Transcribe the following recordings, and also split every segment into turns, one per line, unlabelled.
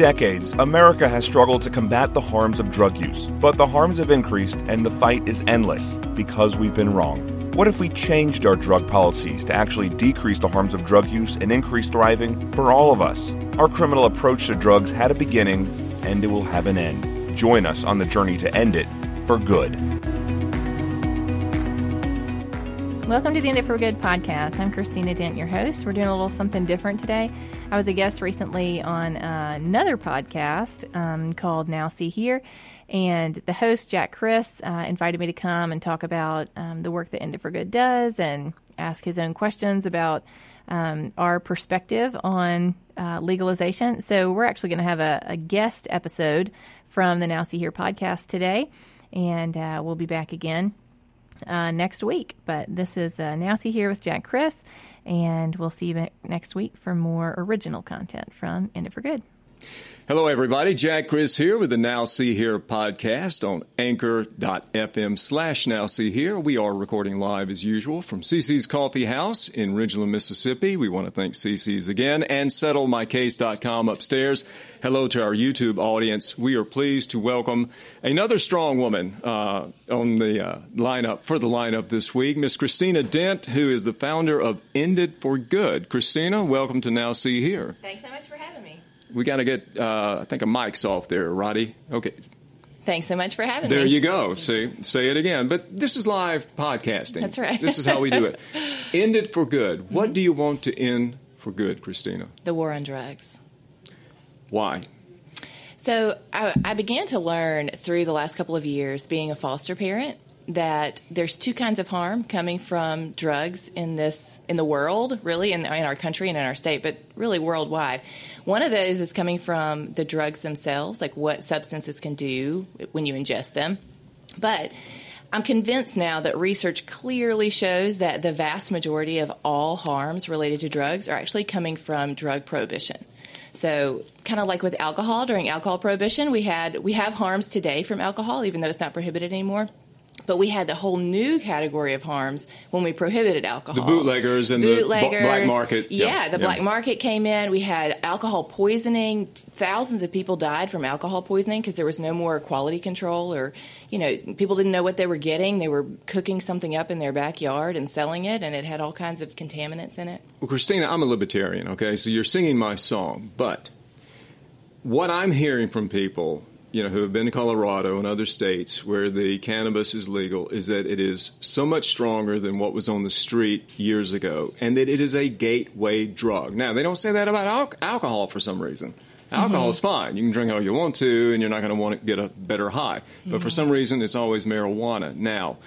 Decades, America has struggled to combat the harms of drug use, but the harms have increased and the fight is endless because we've been wrong. What if we changed our drug policies to actually decrease the harms of drug use and increase thriving for all of us? Our criminal approach to drugs had a beginning and it will have an end. Join us on the journey to end it for good.
Welcome to the End It for Good podcast. I'm Christina Dent, your host. We're doing a little something different today. I was a guest recently on uh, another podcast um, called Now See Here, and the host, Jack Criss, uh, invited me to come and talk about um, the work that End It for Good does and ask his own questions about um, our perspective on uh, legalization. So, we're actually going to have a, a, guest episode from the Now See Here podcast today, and uh, we'll be back again uh, next week. But this is uh, See Here with Jack Criss, and we'll see you next week for more original content from End It for Good.
Hello, everybody. Jack Criss here with the Now See Here podcast on anchor.fm slash Now See Here. We are recording live as usual from CC's Coffee House in Ridgeland, Mississippi. We want to thank CC's again and settlemycase.com upstairs. Hello to our YouTube audience. We are pleased to welcome another strong woman uh, on the uh, lineup for the lineup this week, Miss Christina Dent, who is the founder of End It for Good. Christina, welcome to Now See Here.
Thanks so much
we got to get, uh, I think, a mic's off there, Roddy. Okay.
Thanks so much for having
there
me.
There you go. See, say it again. But this is live podcasting.
That's right.
this is how we do it. End it for good. Mm-hmm. What do you want to end for good, Christina?
The war on drugs.
Why?
So I, I began to learn through the last couple of years being a foster parent that there's two kinds of harm coming from drugs in this in the world, really in, in our country and in our state, but really worldwide. One of those is coming from the drugs themselves, like what substances can do when you ingest them. But I'm convinced now that research clearly shows that the vast majority of all harms related to drugs are actually coming from drug prohibition. So, kind of like with alcohol during alcohol prohibition, we had we have harms today from alcohol, even though it's not prohibited anymore. But we had the whole new category of harms when we prohibited alcohol.
The bootleggers and bootleggers, the black market.
Yeah, yeah the yeah. black market came in. We had alcohol poisoning. Thousands of people died from alcohol poisoning because there was no more quality control or, you know, people didn't know what they were getting. They were cooking something up in their backyard and selling it, and it had all kinds of contaminants in it.
Well, Christina, I'm a libertarian, okay? So you're singing my song, but what I'm hearing from people you know, who have been to Colorado and other states where the cannabis is legal is that it is so much stronger than what was on the street years ago, and that it is a gateway drug. Now, they don't say that about al- alcohol for some reason. Alcohol mm-hmm. is fine. You can drink all you want to, and you're not going to want to get a better high. But mm-hmm. for some reason, it's always marijuana. Now,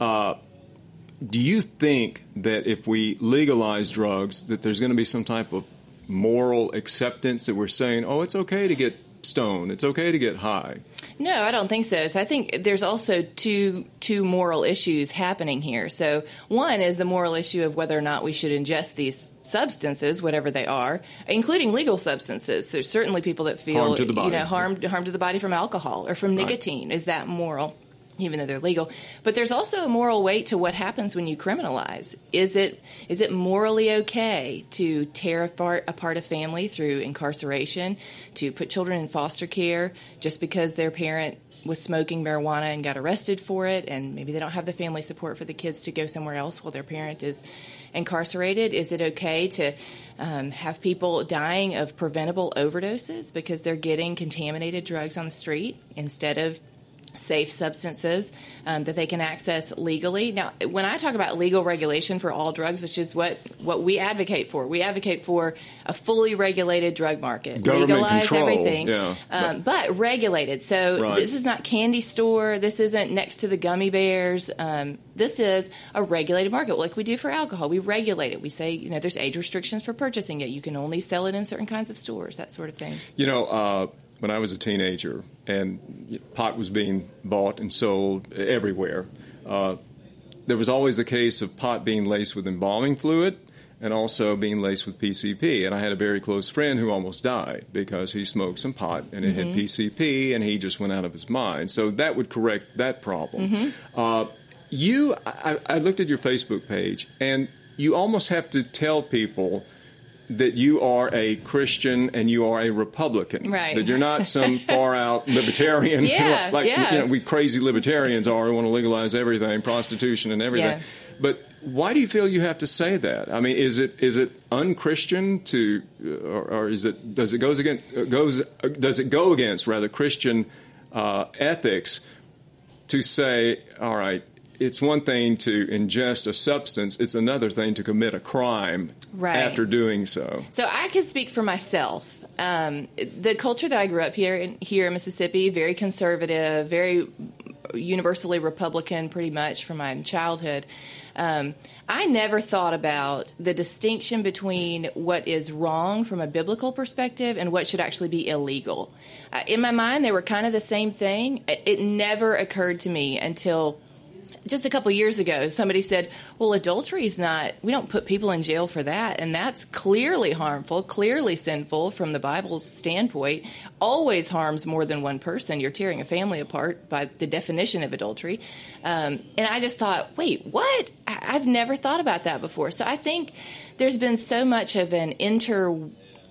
uh, do you think that if we legalize drugs, that there's going to be some type of moral acceptance that we're saying, oh, it's okay to get stone. It's okay to get high.
No, I don't think so. So I think there's also two two moral issues happening here. So one is the moral issue of whether or not we should ingest these substances, whatever they are, including legal substances. There's certainly people that feel you know harm harm to the body from alcohol or from nicotine. Right. Is that moral? Even though they're legal. But there's also a moral weight to what happens when you criminalize. Is it is it morally okay to tear apart, apart a family through incarceration, to put children in foster care just because their parent was smoking marijuana and got arrested for it, and maybe they don't have the family support for the kids to go somewhere else while their parent is incarcerated? Is it okay to um, have people dying of preventable overdoses because they're getting contaminated drugs on the street instead of safe substances um, that they can access legally. Now, when I talk about legal regulation for all drugs, which is what, what we advocate for, we advocate for a fully regulated drug market,
Government
legalize
control.
everything,
yeah,
um, but, but, regulated. So right. this is not candy store. This isn't next to the gummy bears. Um, this is a regulated market, like we do for alcohol. We regulate it. We say, you know, there's age restrictions for purchasing it. You can only sell it in certain kinds of stores, that sort of thing.
You know. Uh, when I was a teenager, and pot was being bought and sold everywhere. Uh, there was always the case of pot being laced with embalming fluid and also being laced with PCP. And I had a very close friend who almost died because he smoked some pot and it mm-hmm. had PCP and he just went out of his mind. So that would correct that problem. Mm-hmm. Uh, you, I, I looked at your Facebook page and you almost have to tell people that you are a Christian and you are a Republican.
Right.
That you're not some far out libertarian,
Yeah,
like
yeah.
You know, we crazy libertarians are. who want to legalize everything, prostitution and everything.
Yeah.
But why do you feel you have to say that? I mean, is it is it unchristian to, or, or is it does it goes against goes does it go against rather Christian uh, ethics to say, all right, it's one thing to ingest a substance; it's another thing to commit a crime
Right.
after doing so.
So I can speak for myself. Um, the culture that I grew up here in, here in Mississippi, very conservative, very universally Republican, pretty much from my childhood. Um, I never thought about the distinction between what is wrong from a biblical perspective and what should actually be illegal. Uh, in my mind, they were kind of the same thing. It, it never occurred to me until just a couple years ago, somebody said, "Well, adultery is not. We don't put people in jail for that, and that's clearly harmful, clearly sinful from the Bible's standpoint. Always harms more than one person. You're tearing a family apart by the definition of adultery." Um, and I just thought, "Wait, what? I- I've never thought about that before." So I think there's been so much of an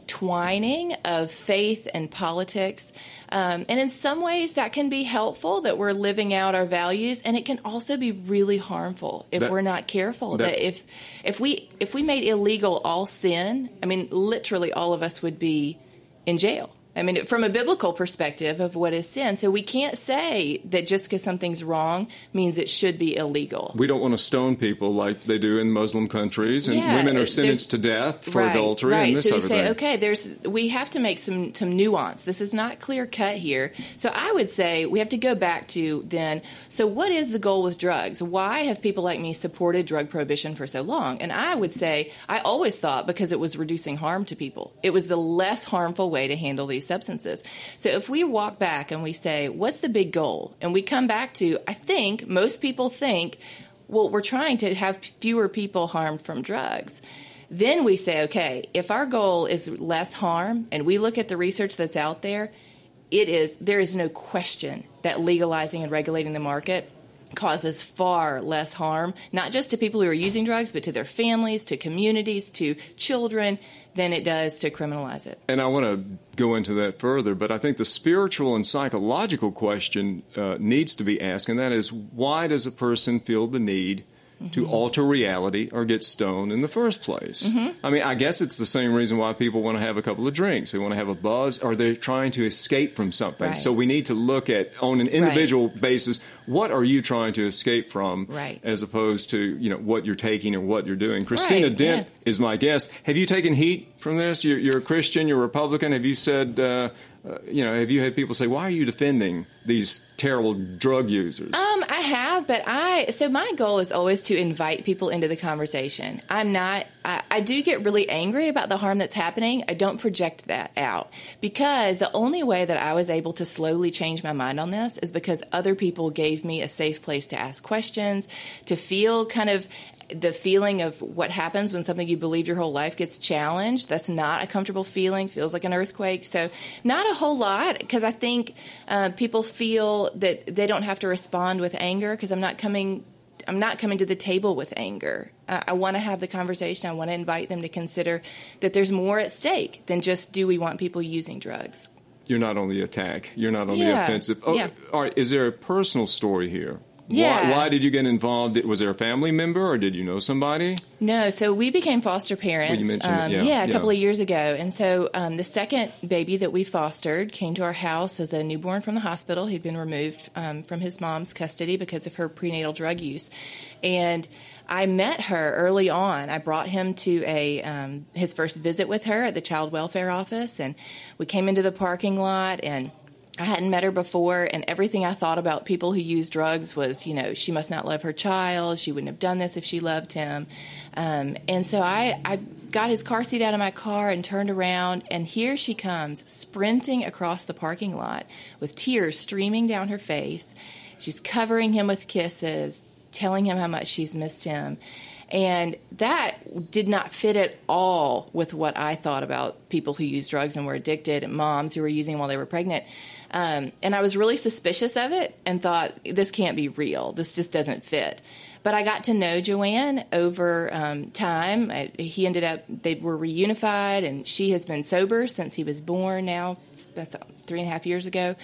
intertwining of faith and politics. Um, and in some ways, that can be helpful that we're living out our values, and it can also be really harmful if
That-
we're not careful.
that-
That, if if we if we made illegal all sin, I mean, literally all of us would be in jail. I mean, from a biblical perspective of what is sin. So we can't say that just because something's wrong means it should be illegal.
We don't want to stone people like they do in Muslim countries, and
Yeah,
women are sentenced to death for
right,
adultery
right.
and this
so we
other
say,
thing.
okay, there's we have to make some some nuance. This is not clear cut here. So I would say we have to go back to then. So what is the goal with drugs? Why have people like me supported drug prohibition for so long? And I would say I always thought because it was reducing harm to people. It was the less harmful way to handle these substances. So if we walk back and we say, what's the big goal? And we come back to, I think most people think, well, we're trying to have fewer people harmed from drugs. Then we say, okay, if our goal is less harm and we look at the research that's out there, it is there is no question that legalizing and regulating the market causes far less harm, not just to people who are using drugs, but to their families, to communities, to children, than it does to criminalize it.
And I want to go into that further, but I think the spiritual and psychological question uh, needs to be asked, and that is why does a person feel the need to alter reality or get stoned in the first place? I mean, I guess it's the same reason why people want to have a couple of drinks. They want to have a buzz, or they're trying to escape from something.
Right.
So we need to look at, on an individual basis, what are you trying to escape from,
Right.
as opposed to you know what you're taking or what you're doing. Christina
Right,
Dent
yeah.
is my guest. Have you taken heat from this? You're, you're a Christian. You're a Republican. Have you said, uh, uh, you know, have you had people say, "Why are you defending these terrible drug users"?
Um, I have, but I so my goal is always to invite people into the conversation. I'm not. I, I do get really angry about the harm that's happening. I don't project that out because the only way that I was able to slowly change my mind on this is because other people gave me a safe place to ask questions, to feel kind of the feeling of what happens when something you believed your whole life gets challenged. That's not a comfortable feeling. Feels like an earthquake. So not a whole lot because I think uh, people feel that they don't have to respond with anger because I'm not coming. I'm not coming to the table with anger. I, I want to have the conversation. I want to invite them to consider that there's more at stake than just do we want people using drugs.
You're not on the attack. You're not on the
Yeah,
offensive. Oh,
yeah.
All right. Is there a personal story here?
Yeah.
Why, why did you get involved? Was there a family member, or did you know somebody?
No, so we became foster parents.
Well, you mentioned it,
um,
yeah,
a
yeah.
couple of years ago, and so um, the second baby that we fostered came to our house as a newborn from the hospital. He'd been removed um, from his mom's custody because of her prenatal drug use, and I met her early on. I brought him to a um, his first visit with her at the child welfare office, and we came into the parking lot and. I hadn't met her before, and everything I thought about people who use drugs was, you know, she must not love her child. She wouldn't have done this if she loved him. Um, and so I, I got his car seat out of my car and turned around, and here she comes, sprinting across the parking lot with tears streaming down her face. She's covering him with kisses, telling him how much she's missed him. And that did not fit at all with what I thought about people who use drugs and were addicted, and moms who were using while they were pregnant. Um, and I was really suspicious of it and thought, this can't be real. This just doesn't fit. but I got to know Joanne over um, time. I, he ended up, they were reunified, and she has been sober since he was born now. That's three and a half years ago.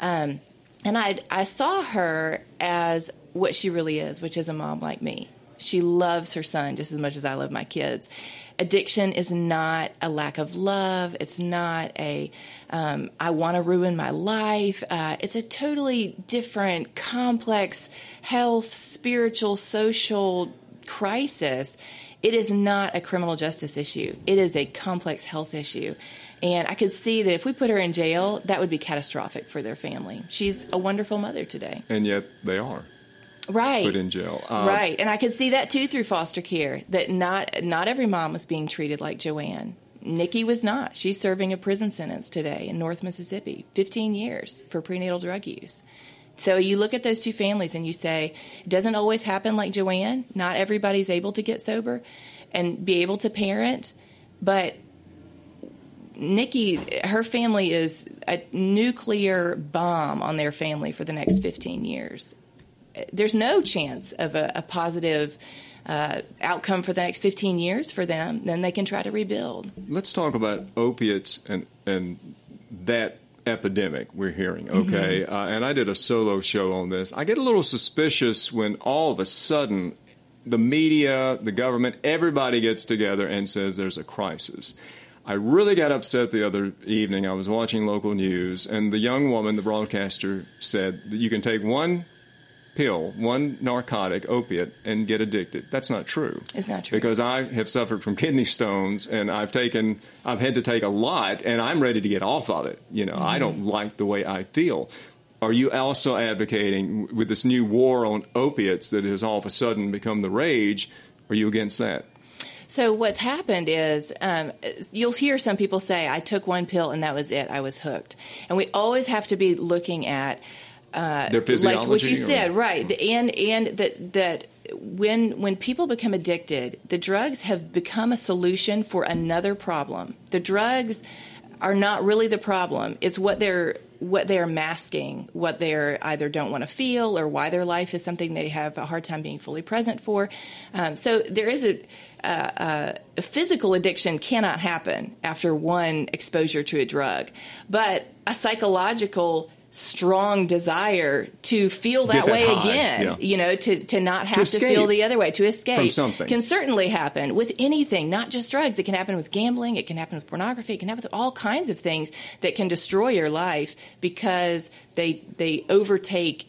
Um, and I, I saw her as what she really is, which is a mom like me. She loves her son just as much as I love my kids. Addiction is not a lack of love. It's not a um, I want to ruin my life. Uh, it's a totally different, complex health, spiritual, social crisis. It is not a criminal justice issue. It is a complex health issue. And I could see that if we put her in jail, that would be catastrophic for their family. She's a wonderful mother today.
And yet they are
right.
put in jail. Uh,
right. And i could see that too through foster care that not not every mom was being treated like joanne. Nikki was not. She's serving a prison sentence today in north mississippi 15 years for prenatal drug use. So you look at those two families and you say it doesn't always happen like joanne. Not everybody's able to get sober and be able to parent. But Nikki, her family is a nuclear bomb on their family for the next 15 years there's no chance of a, a positive uh, outcome for the next 15 years for them, then they can try to rebuild.
Let's talk about opiates and, and that epidemic we're hearing, okay? Mm-hmm. Uh, and I did a solo show on this. I get a little suspicious when all of a sudden the media, the government, everybody gets together and says there's a crisis. I really got upset the other evening. I was watching local news, and the young woman, the broadcaster, said that you can take one pill, one narcotic, opiate, and get addicted. That's not true.
It's not true.
Because I have suffered from kidney stones and I've taken, I've had to take a lot and I'm ready to get off of it. You know, mm-hmm. I don't like the way I feel. Are you also advocating with this new war on opiates that has all of a sudden become the rage? Are you against that?
So what's happened is um, you'll hear some people say, "I took one pill and that was it. I was hooked." And we always have to be looking at
uh, their physiology,
like what you said, right? The, and and that that when when people become addicted, the drugs have become a solution for another problem. The drugs are not really the problem. It's what they're what they're masking, what they're either don't want to feel, or why their life is something they have a hard time being fully present for. Um, so there is a, uh, a physical addiction cannot happen after one exposure to a drug, but a psychological strong desire to feel that, that way high. again yeah. you know to, to not have to, to, feel the other way to escape.
something.
Can certainly happen with anything not just drugs. It can happen with gambling. It can happen with pornography. It can happen with all kinds of things that can destroy your life because they they overtake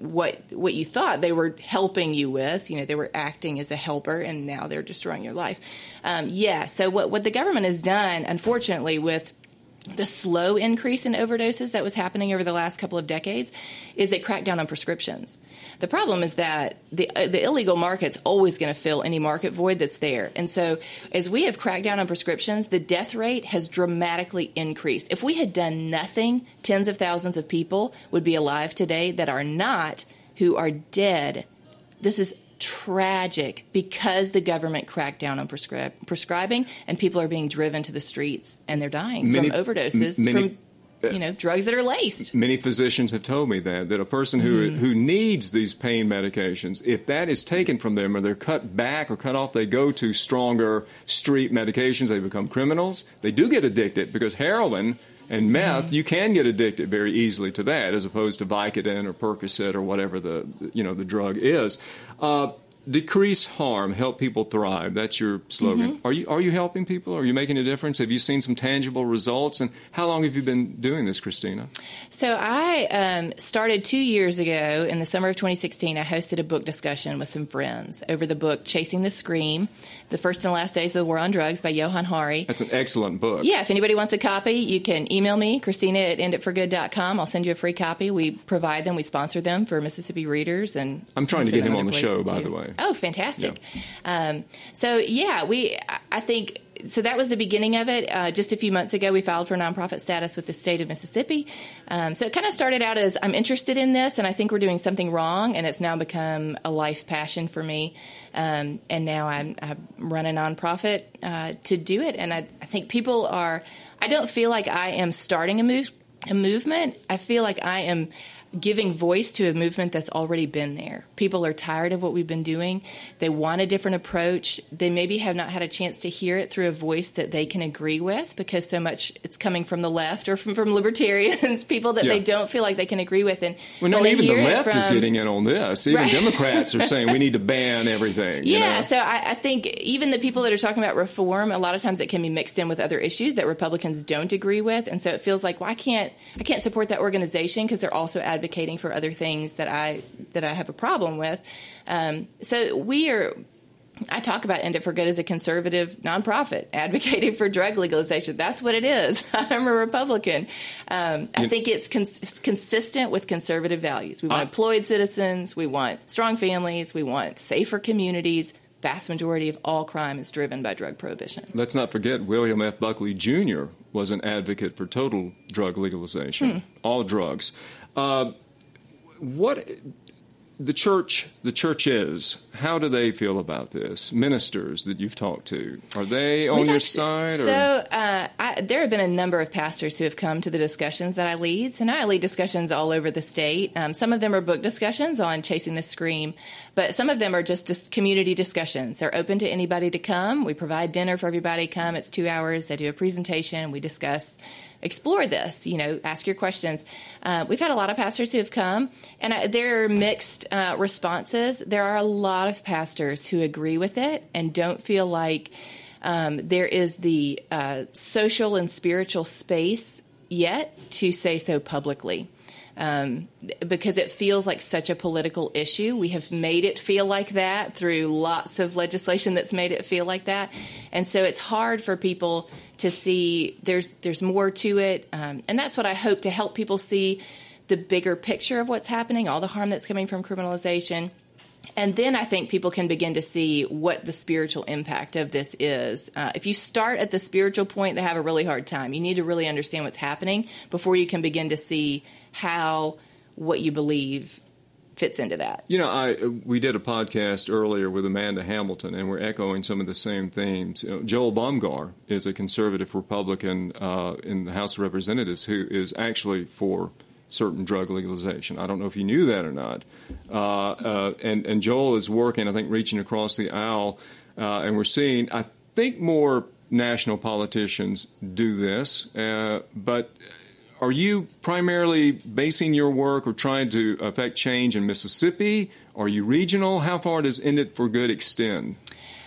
what what you thought they were helping you with. You know they were acting as a helper and now they're destroying your life. Um, yeah so what what the government has done unfortunately with the slow increase in overdoses that was happening over the last couple of decades is they cracked down on prescriptions. The problem is that the uh, the illegal market's always going to fill any market void that's there. And so as we have cracked down on prescriptions, the death rate has dramatically increased. If we had done nothing, tens of thousands of people would be alive today that are not who are dead. This is tragic because the government cracked down on prescri- prescribing and people are being driven to the streets and they're dying many, from overdoses many, from you know drugs that are laced.
Many physicians have told me that that a person who mm-hmm. who needs these pain medications, if that is taken from them or they're cut back or cut off, they go to stronger street medications. They become criminals. They do get addicted because heroin and meth, mm-hmm. you can get addicted very easily to that, as opposed to Vicodin or Percocet or whatever the you know the drug is. Uh, decrease harm, help people thrive. That's your slogan. Mm-hmm. Are you are you helping people? Are you making a difference? Have you seen some tangible results? And how long have you been doing this, Christina?
So I um, started two years ago in the summer of 2016. I hosted a book discussion with some friends over the book "Chasing the Scream: The First and Last Days of the War on Drugs" by Johann Hari.
That's an excellent book.
Yeah, if anybody wants a copy, you can email me, Christina at enditforgood.com. I'll send you a free copy. We provide them. We sponsor them for Mississippi readers, and
I'm trying to get him on the show, by the way.
Oh, fantastic. Yeah. Um, so, yeah, we, I think so that was the beginning of it. Uh, just a few months ago, we filed for nonprofit status with the state of Mississippi. Um, so it kind of started out as I'm interested in this, and I think we're doing something wrong, and it's now become a life passion for me. Um, and now I'm, I run a nonprofit uh, to do it, and I, I, think people are. I don't feel like I am starting a move, a movement. I feel like I am giving voice to a movement that's already been there. People are tired of what we've been doing. They want a different approach. They maybe have not had a chance to hear it through a voice that they can agree with because so much it's coming from the left or from, from libertarians, people that yeah. they don't feel like they can agree with. And
well, no, even the left from, is getting in on this. Even right. Democrats are saying we need to ban everything.
Yeah,
know?
so I, I think even the people that are talking about reform, a lot of times it can be mixed in with other issues that Republicans don't agree with, and so it feels like, well, I can't, I can't support that organization because they're also advocating for other things that I that I have a problem with. Um, so we are. I talk about End It for Good as a conservative nonprofit advocating for drug legalization. That's what it is. I'm a Republican. Um, I think it's, cons- it's, consistent with conservative values. We want employed citizens. We want strong families. We want safer communities vast majority of all crime is driven by drug prohibition.
Let's not forget William F. Buckley Jr. was an advocate for total drug legalization, hmm. all drugs. Uh, what the church, the churches, how do they feel about this? Ministers that you've talked to, are they on We've your actually, side?
Or? So uh, I, there have been a number of pastors who have come to the discussions that I lead. So now I lead discussions all over the state. Um, some of them are book discussions on chasing the scream, but some of them are just, just community discussions. They're open to anybody to come. We provide dinner for everybody. Come. It's two hours. They do a presentation. We discuss explore this. You know, ask your questions. Uh, we've had a lot of pastors who have come, and I, there are mixed uh, responses. There are a lot of pastors who agree with it and don't feel like um, there is the uh, social and spiritual space yet to say so publicly. Um, because it feels like such a political issue. We have made it feel like that through lots of legislation that's made it feel like that. And so it's hard for people to see there's there's more to it, um, and that's what I hope to help people see the bigger picture of what's happening, all the harm that's coming from criminalization. And then I think people can begin to see what the spiritual impact of this is. Uh, if you start at the spiritual point, they have a really hard time. You need to really understand what's happening before you can begin to see how what you believe fits into that.
You know, I we did a podcast earlier with Amanda Hamilton, and we're echoing some of the same themes. Joel Bomgar is a conservative Republican uh, in the House of Representatives who is actually for certain drug legalization. I don't know if you knew that or not. Uh, uh, and and Joel is working, I think, reaching across the aisle, uh, and we're seeing, I think, more national politicians do this, uh, but are you primarily basing your work or trying to affect change in Mississippi? Are you regional? How far does End It for Good extend?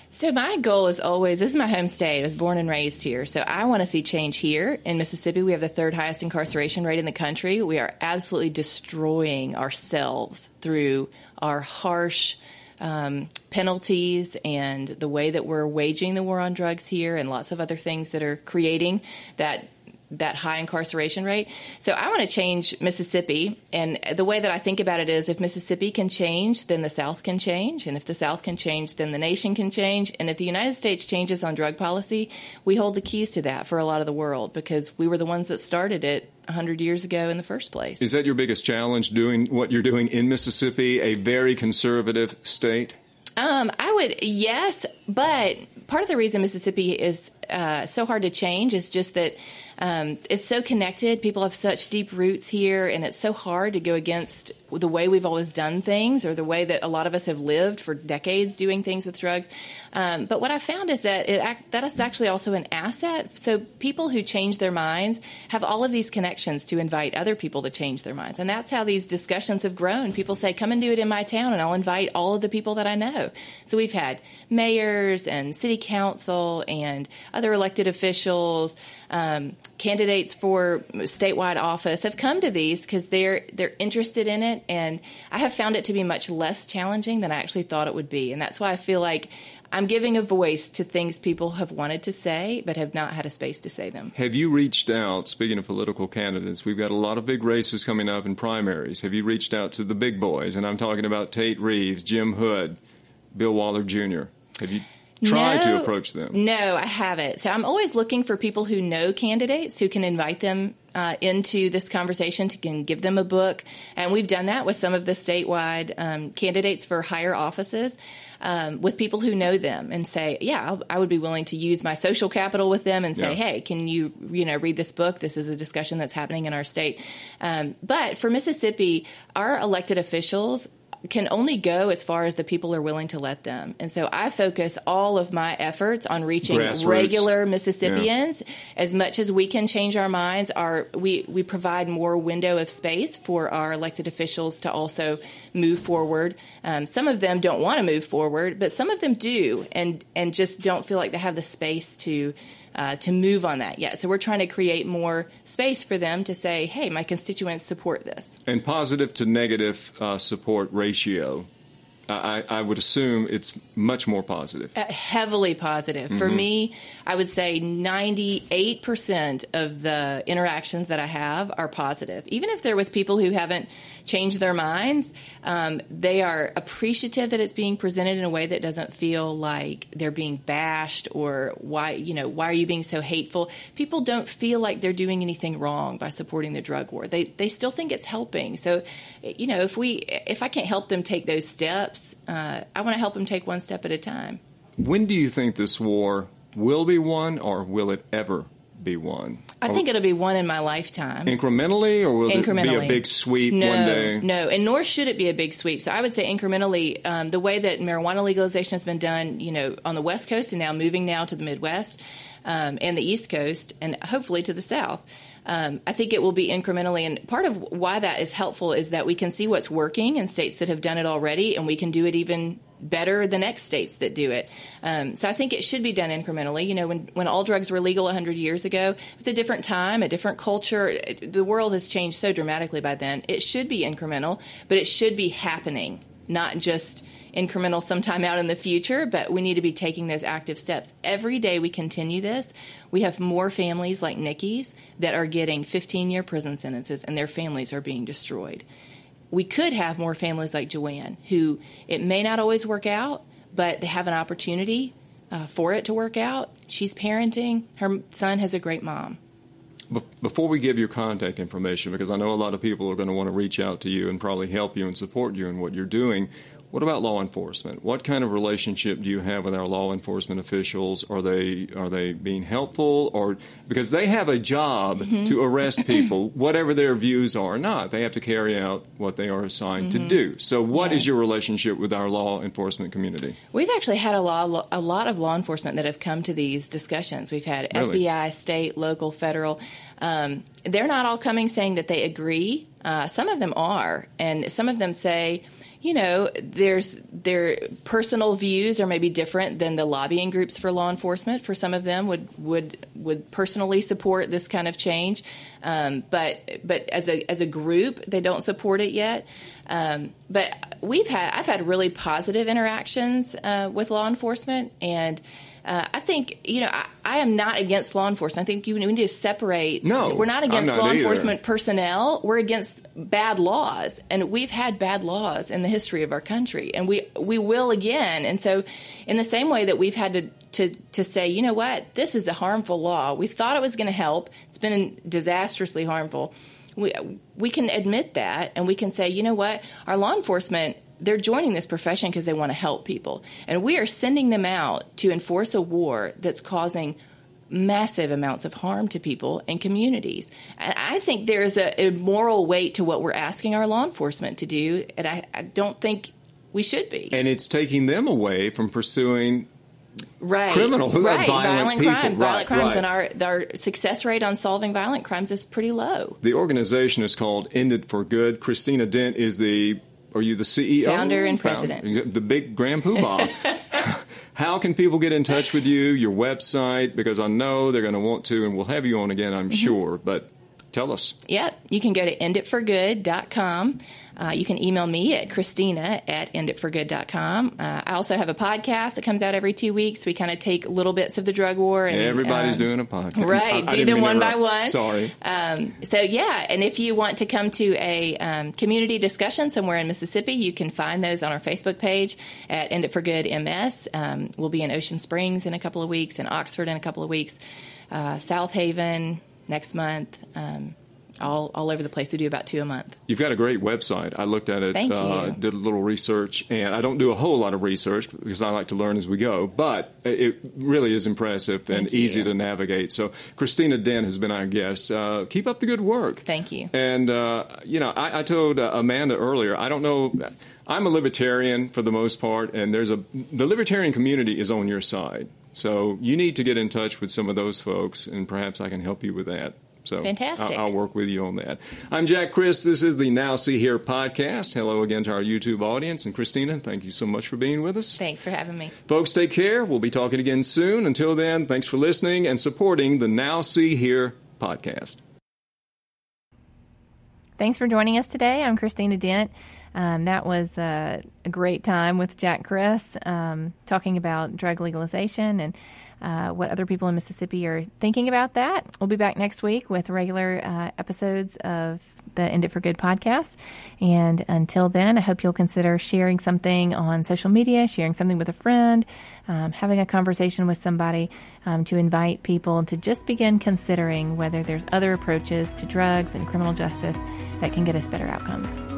So my goal is always this is my home state. I was born and raised here. So I want to see change here in Mississippi. We have the third highest incarceration rate in the country. We are absolutely destroying ourselves through our harsh um, penalties and the way that we're waging the war on drugs here and lots of other things that are creating that that high incarceration rate. So I want to change Mississippi. And the way that I think about it is if Mississippi can change, then the South can change. And if the South can change, then the nation can change. And if the United States changes on drug policy, we hold the keys to that for a lot of the world because we were the ones that started it 100 years ago in the first place.
Is that your biggest challenge doing what you're doing in Mississippi, a very conservative state?
Um, I would, yes, but part of the reason Mississippi is uh, so hard to change is just that um, it's so connected. People have such deep roots here, and it's so hard to go against the way we've always done things or the way that a lot of us have lived for decades doing things with drugs. Um, but what I found is that it act, that is actually also an asset. So people who change their minds have all of these connections to invite other people to change their minds, and that's how these discussions have grown. People say, "Come and do it in my town," and I'll invite all of the people that I know. So we've had mayors and city council and other elected officials um, candidates for statewide office have come to these because they're they're interested in it, and I have found it to be much less challenging than I actually thought it would be, and that's why I feel like I'm giving a voice to things people have wanted to say but have not had a space to say them.
Have you reached out, speaking of political candidates, we've got a lot of big races coming up in primaries. Have you reached out to the big boys? And I'm talking about Tate Reeves, Jim Hood, Bill Waller Jr. Have you try
no,
to approach them?
No, I haven't. So I'm always looking for people who know candidates who can invite them uh, into this conversation to can give them a book. And we've done that with some of the statewide um, candidates for higher offices. Um, with people who know them and say, yeah, I'll, I would be willing to use my social capital with them and say,
Yeah.
hey, can you, you know, read this book? This is a discussion that's happening in our state. Um, but for Mississippi, our elected officials can only go as far as the people are willing to let them. And so I focus all of my efforts on reaching
Grassroots.
regular Mississippians as much as we can change our minds. Our we we provide more window of space for our elected officials to also move forward. Um, some of them don't want to move forward, but some of them do, and and just don't feel like they have the space to. Uh, to move on that yet. So we're trying to create more space for them to say, hey, my constituents support this.
And positive to negative uh, support ratio. I, I would assume it's much more positive.
Uh, heavily positive. For me, I would say 98% of the interactions that I have are positive. Even if they're with people who haven't changed their minds, um, they are appreciative that it's being presented in a way that doesn't feel like they're being bashed or why, you know, why are you being so hateful? People don't feel like they're doing anything wrong by supporting the drug war. They, they still think it's helping. So, you know, if we, if I can't help them take those steps, uh, I want to help them take one step at a time.
When do you think this war will be won, or will it ever be won?
I think it'll be one in my lifetime.
Incrementally, or will it be a big sweep
no,
one day?
No, and nor should it be a big sweep. So I would say incrementally, um, the way that marijuana legalization has been done, you know, on the West Coast and now moving now to the Midwest um, and the East Coast and hopefully to the South. Um, I think it will be incrementally, and part of why that is helpful is that we can see what's working in states that have done it already, and we can do it even better the next states that do it. Um, so I think it should be done incrementally. You know, when, when all drugs were legal 100 years ago, it's a different time, a different culture. It- the world has changed so dramatically by then. It should be incremental, but it should be happening, not just incremental sometime out in the future, but we need to be taking those active steps. Every day we continue this, we have more families like Nikki's that are getting 15 year prison sentences and their families are being destroyed we could have more families like Joanne, who it may not always work out, but they have an opportunity uh, for it to work out. She's parenting. Her son has a great mom.
Be- Before we give your contact information, because I know a lot of people are going to want to reach out to you and probably help you and support you in what you're doing. What about law enforcement? What kind of relationship do you have with our law enforcement officials? Are they are they being helpful, or because they have a job
Mm-hmm.
to arrest people, whatever their views are or not, they have to carry out what they are assigned to do. So, what is
Mm-hmm. Yeah.
your relationship with our law enforcement community?
We've actually had a lot, a lot of law enforcement that have come to these discussions. We've had
Really?
FBI, state, local, federal. Um, they're not all coming saying that they agree. Uh, some of them are, and some of them say, you know, there's their personal views are maybe different than the lobbying groups for law enforcement. For some of them, would would would personally support this kind of change, um, but but as a as a group, they don't support it yet. Um, but we've had I've had really positive interactions uh, with law enforcement, and uh, I think you know I, I am not against law enforcement. I think you, we need to separate.
No,
we're not against
not
law
either.
enforcement personnel. We're against bad laws, and we've had bad laws in the history of our country, and we we will again. And so, in the same way that we've had to to to say, you know what, this is a harmful law. We thought it was going to help. It's been disastrously harmful. We we can admit that, and we can say, you know what, our law enforcement. They're joining this profession because they want to help people. And we are sending them out to enforce a war that's causing massive amounts of harm to people and communities. And I think there's a, a moral weight to what we're asking our law enforcement to do, and I, I don't think we should be.
And it's taking them away from pursuing
right,
criminal-
right,
violent people.
crimes,
Right,
violent crimes,
right.
and our our success rate on solving violent crimes is pretty low.
The organization is called End It for Good. Christina Dent is the, are you the CEO?
Founder and
Found-
president.
The big grand poobah. How can people get in touch with you, your website? Because I know they're going to want to, and we'll have you on again, I'm
Mm-hmm.
sure. But tell us.
Yep. You can go to enditforgood.com. Uh, you can email me at Christina at enditforgood.com. Uh, I also have a podcast that comes out every two weeks. We kind of take little bits of the drug war and
Everybody's
um,
doing a podcast.
Right,
I- I
do
didn't
them one by one.
Sorry.
Um, so yeah, and if you want to come to a um, community discussion somewhere in Mississippi, you can find those on our Facebook page at End It for Good MS. Um, we'll be in Ocean Springs in a couple of weeks, in Oxford in a couple of weeks, uh, Southaven next month. Um,
all, all over the place. We do about two a month.
You've got a great website. I looked at it,
Thank
uh,
you.
did a little research, and I don't do a whole lot of research because I like to learn as we go, but it really is impressive and
you.
easy to navigate. So, Christina Dent has been our guest. Uh, keep up the good work.
Thank you.
And, uh, you know, I, I told uh, Amanda earlier, I don't know, I'm a libertarian for the most part, and there's a, the libertarian community is on your side. So you need to get in touch with some of those folks, and perhaps I can help you with that. So
Fantastic.
I'll, I'll work with you on that. I'm Jack Criss. This is the Now See Here podcast. Hello again to our YouTube audience. And Christina, thank you so much for being with us.
Thanks for having me.
Folks, take care. We'll be talking again soon. Until then, thanks for listening and supporting the Now See Here podcast.
Thanks for joining us today. I'm Christina Dent. Um, that was a great time with Jack Criss um, talking about drug legalization and uh, what other people in Mississippi are thinking about that. We'll be back next week with regular uh, episodes of the End It for Good podcast. And until then, I hope you'll consider sharing something on social media, sharing something with a friend, um, having a conversation with somebody um, to invite people to just begin considering whether there's other approaches to drugs and criminal justice that can get us better outcomes.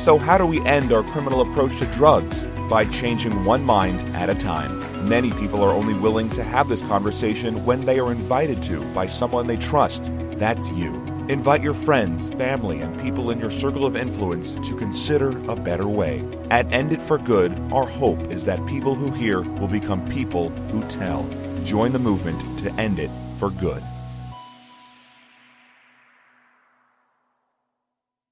So, how do we end our criminal approach to drugs? By changing one mind at a time. Many people are only willing to have this conversation when they are invited to by someone they trust. That's you. Invite your friends, family, and people in your circle of influence to consider a better way. At End It for Good, our hope is that people who hear will become people who tell. Join the movement to end it for good.